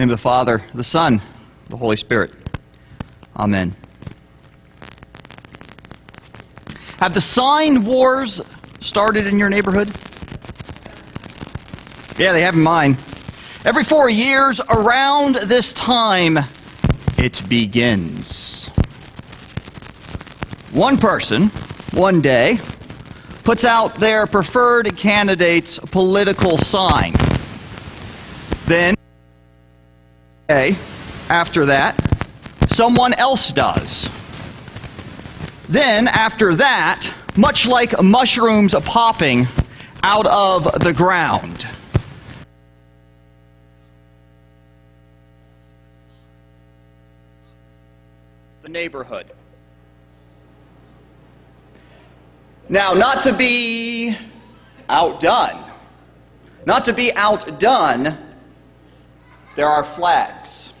name of the Father, the Son, the Holy Spirit. Amen. Have the sign wars started in your neighborhood? Yeah, they have in mine. Every four years, around this time, it begins. One person, one day, puts out their preferred candidate's political sign. Then, after that, someone else does. Then, after that, much like mushrooms popping out of the ground, the neighborhood. Now, not to be outdone, not to be outdone, there are flags.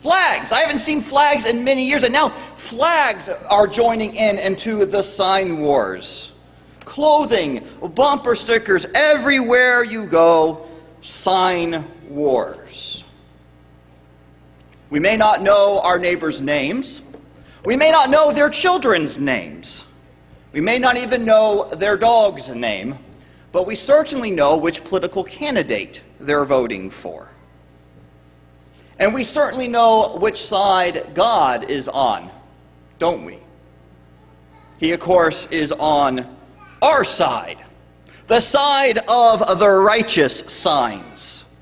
Flags! I haven't seen flags in many years, and now flags are joining in into the sign wars. Clothing, bumper stickers, everywhere you go, sign wars. We may not know our neighbors' names. We may not know their children's names. We may not even know their dog's name, but we certainly know which political candidate they're voting for. And we certainly know which side God is on, don't we? He, of course, is on our side, the side of the righteous signs.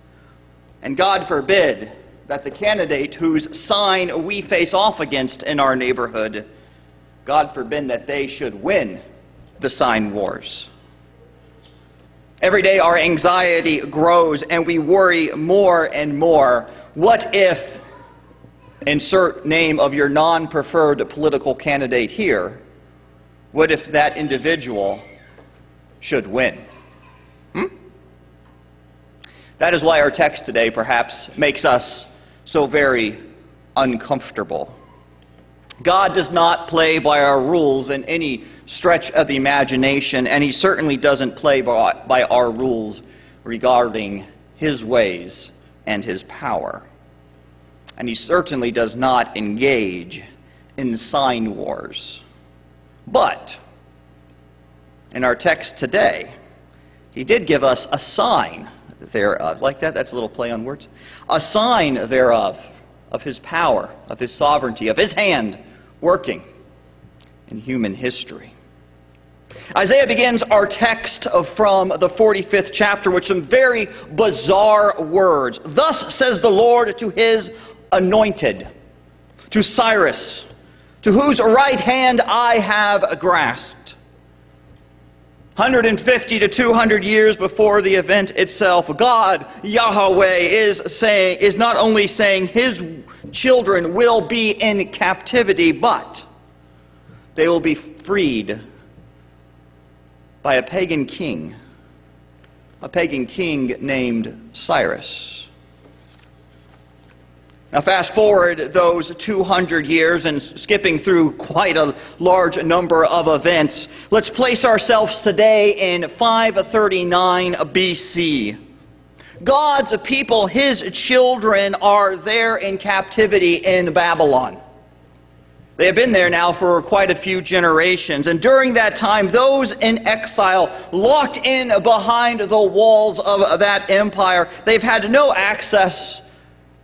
And God forbid that the candidate whose sign we face off against in our neighborhood God forbid that they should win the sign wars. Every day our anxiety grows and we worry more and more. What if, insert name of your non preferred political candidate here, what if that individual should win? Hmm? That is why our text today perhaps makes us so very uncomfortable. God does not play by our rules in any stretch of the imagination, and He certainly doesn't play by, by our rules regarding His ways and His power. And He certainly does not engage in sign wars. But, in our text today, He did give us a sign thereof. Like that? That's a little play on words. A sign thereof, of His power, of His sovereignty, of His hand working in human history. Isaiah begins our text from the 45th chapter with some very bizarre words. Thus says the Lord to his anointed, to Cyrus, to whose right hand I have grasped. 150 to 200 years before the event itself, God, Yahweh, is saying, is not only saying his children will be in captivity, but they will be freed by a pagan king, a pagan king named Cyrus. Now, fast forward those 200 years and skipping through quite a large number of events, let's place ourselves today in 539 BC. God's people, his children, are there in captivity in Babylon. They have been there now for quite a few generations. And during that time, those in exile, locked in behind the walls of that empire, they've had no access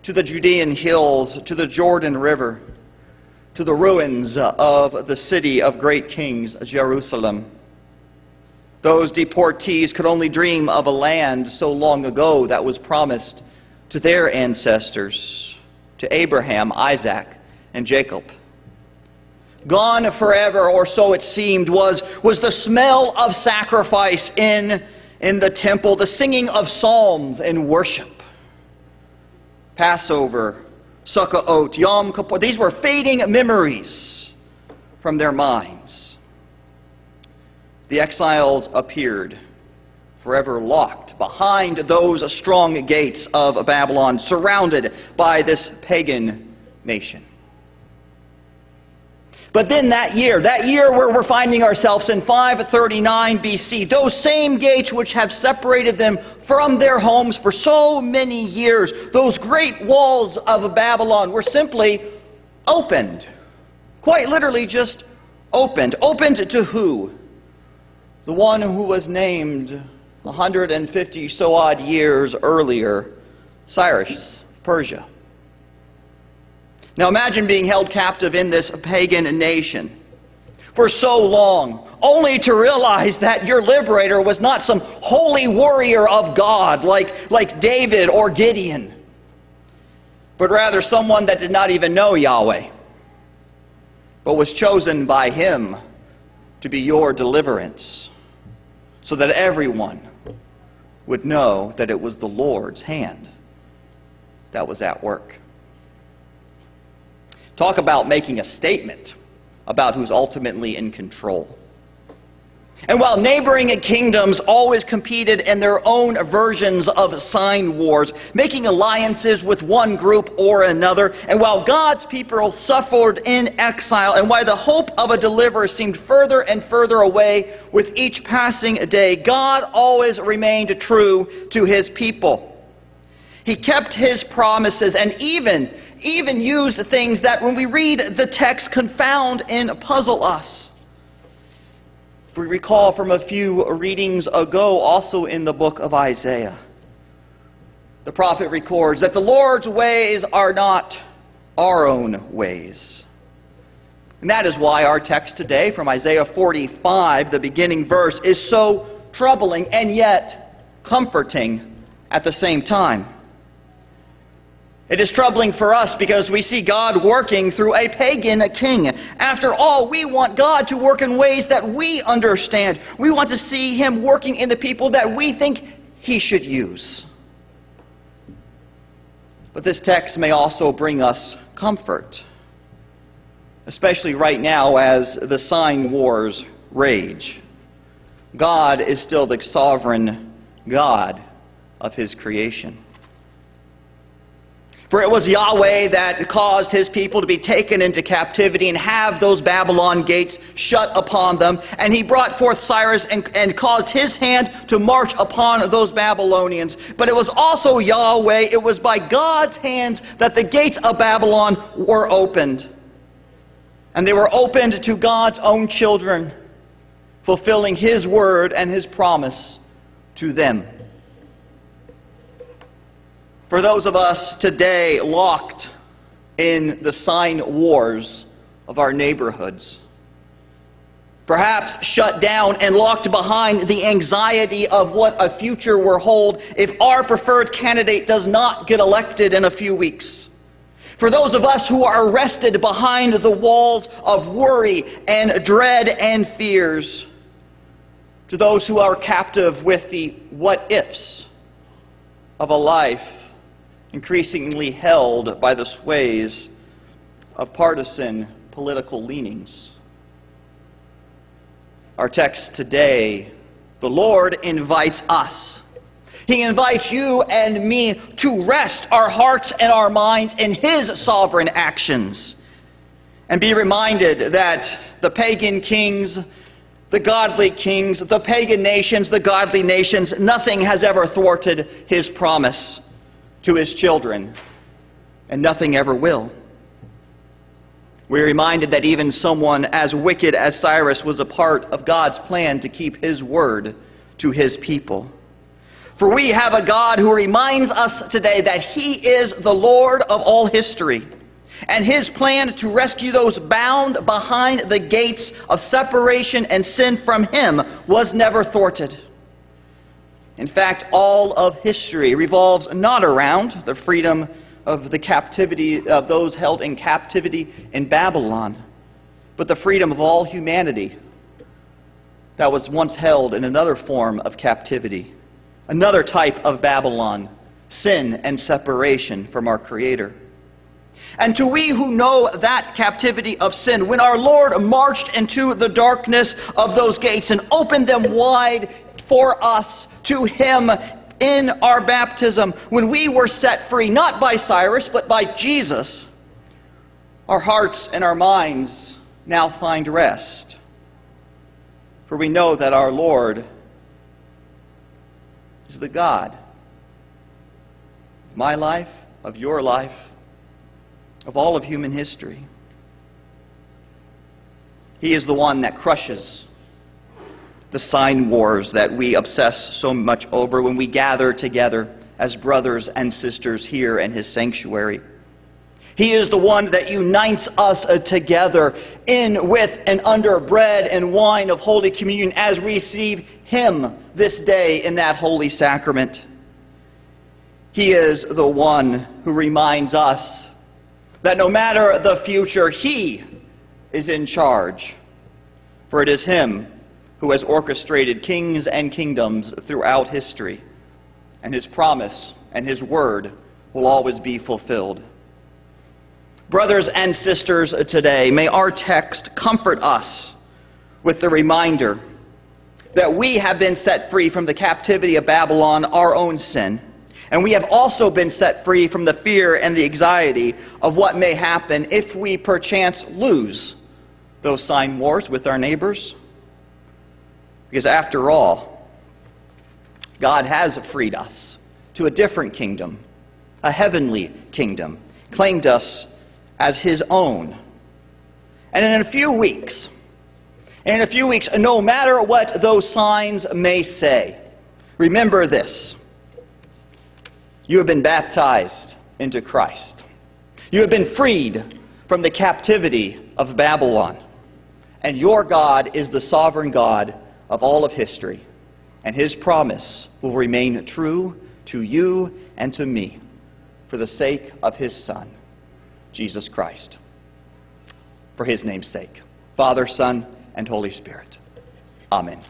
to the Judean hills, to the Jordan River, to the ruins of the city of great kings, Jerusalem. Those deportees could only dream of a land so long ago that was promised to their ancestors, to Abraham, Isaac, and Jacob. Gone forever, or so it seemed, was, was the smell of sacrifice in, in the temple, the singing of psalms and worship. Passover, Sukkot, Yom Kippur, these were fading memories from their minds the exiles appeared, forever locked behind those strong gates of Babylon, surrounded by this pagan nation. But then that year, that year where we're finding ourselves in 539 BC, those same gates which have separated them from their homes for so many years, those great walls of Babylon were simply opened. Quite literally, just opened. Opened to who? The one who was named 150 so odd years earlier, Cyrus of Persia. Now imagine being held captive in this pagan nation for so long, only to realize that your liberator was not some holy warrior of God like, like David or Gideon, but rather someone that did not even know Yahweh, but was chosen by Him to be your deliverance, so that everyone would know that it was the Lord's hand that was at work. Talk about making a statement about who's ultimately in control. And while neighboring kingdoms always competed in their own versions of sign wars, making alliances with one group or another, and while God's people suffered in exile, and while the hope of a deliverer seemed further and further away with each passing day, God always remained true to his people. He kept his promises and even even used things that, when we read the text, confound and puzzle us. If we recall from a few readings ago, also in the book of Isaiah, the prophet records that the Lord's ways are not our own ways. And that is why our text today from Isaiah 45, the beginning verse, is so troubling and yet comforting at the same time. It is troubling for us because we see God working through a pagan king. After all, we want God to work in ways that we understand. We want to see Him working in the people that we think He should use. But this text may also bring us comfort, especially right now as the sign wars rage. God is still the sovereign God of His creation. For it was Yahweh that caused his people to be taken into captivity and have those Babylon gates shut upon them. And he brought forth Cyrus and, and caused his hand to march upon those Babylonians. But it was also Yahweh, it was by God's hands that the gates of Babylon were opened. And they were opened to God's own children, fulfilling his word and his promise to them. For those of us today locked in the sign wars of our neighborhoods, perhaps shut down and locked behind the anxiety of what a future will hold if our preferred candidate does not get elected in a few weeks. For those of us who are arrested behind the walls of worry and dread and fears, to those who are captive with the what ifs of a life increasingly held by the sways of partisan political leanings. Our text today, the Lord invites us. He invites you and me to rest our hearts and our minds in His sovereign actions and be reminded that the pagan kings, the godly kings, the pagan nations, the godly nations, nothing has ever thwarted His promise to his children, and nothing ever will. We're reminded that even someone as wicked as Cyrus was a part of God's plan to keep his word to his people. For we have a God who reminds us today that he is the Lord of all history. And his plan to rescue those bound behind the gates of separation and sin from him was never thwarted. In fact, all of history revolves not around the freedom of the captivity of those held in captivity in Babylon, but the freedom of all humanity that was once held in another form of captivity, another type of Babylon, sin and separation from our Creator. And to we who know that captivity of sin, when our Lord marched into the darkness of those gates and opened them wide for us to Him in our baptism when we were set free, not by Cyrus, but by Jesus. Our hearts and our minds now find rest. For we know that our Lord is the God of my life, of your life, of all of human history. He is the one that crushes the sign wars that we obsess so much over when we gather together as brothers and sisters here in His sanctuary. He is the one that unites us uh, together in, with, and under bread and wine of Holy Communion as we receive Him this day in that holy sacrament. He is the one who reminds us that no matter the future, He is in charge. For it is Him who has orchestrated kings and kingdoms throughout history, and His promise and His word will always be fulfilled. Brothers and sisters, today, may our text comfort us with the reminder that we have been set free from the captivity of Babylon, our own sin. And we have also been set free from the fear and the anxiety of what may happen if we perchance lose those sign wars with our neighbors. Because after all, God has freed us to a different kingdom, a heavenly kingdom, claimed us as his own. And in a few weeks, in a few weeks, no matter what those signs may say, remember this. You have been baptized into Christ. You have been freed from the captivity of Babylon. And your God is the sovereign God of all of history. And his promise will remain true to you and to me for the sake of his Son. Jesus Christ. For his name's sake. Father, Son, and Holy Spirit. Amen.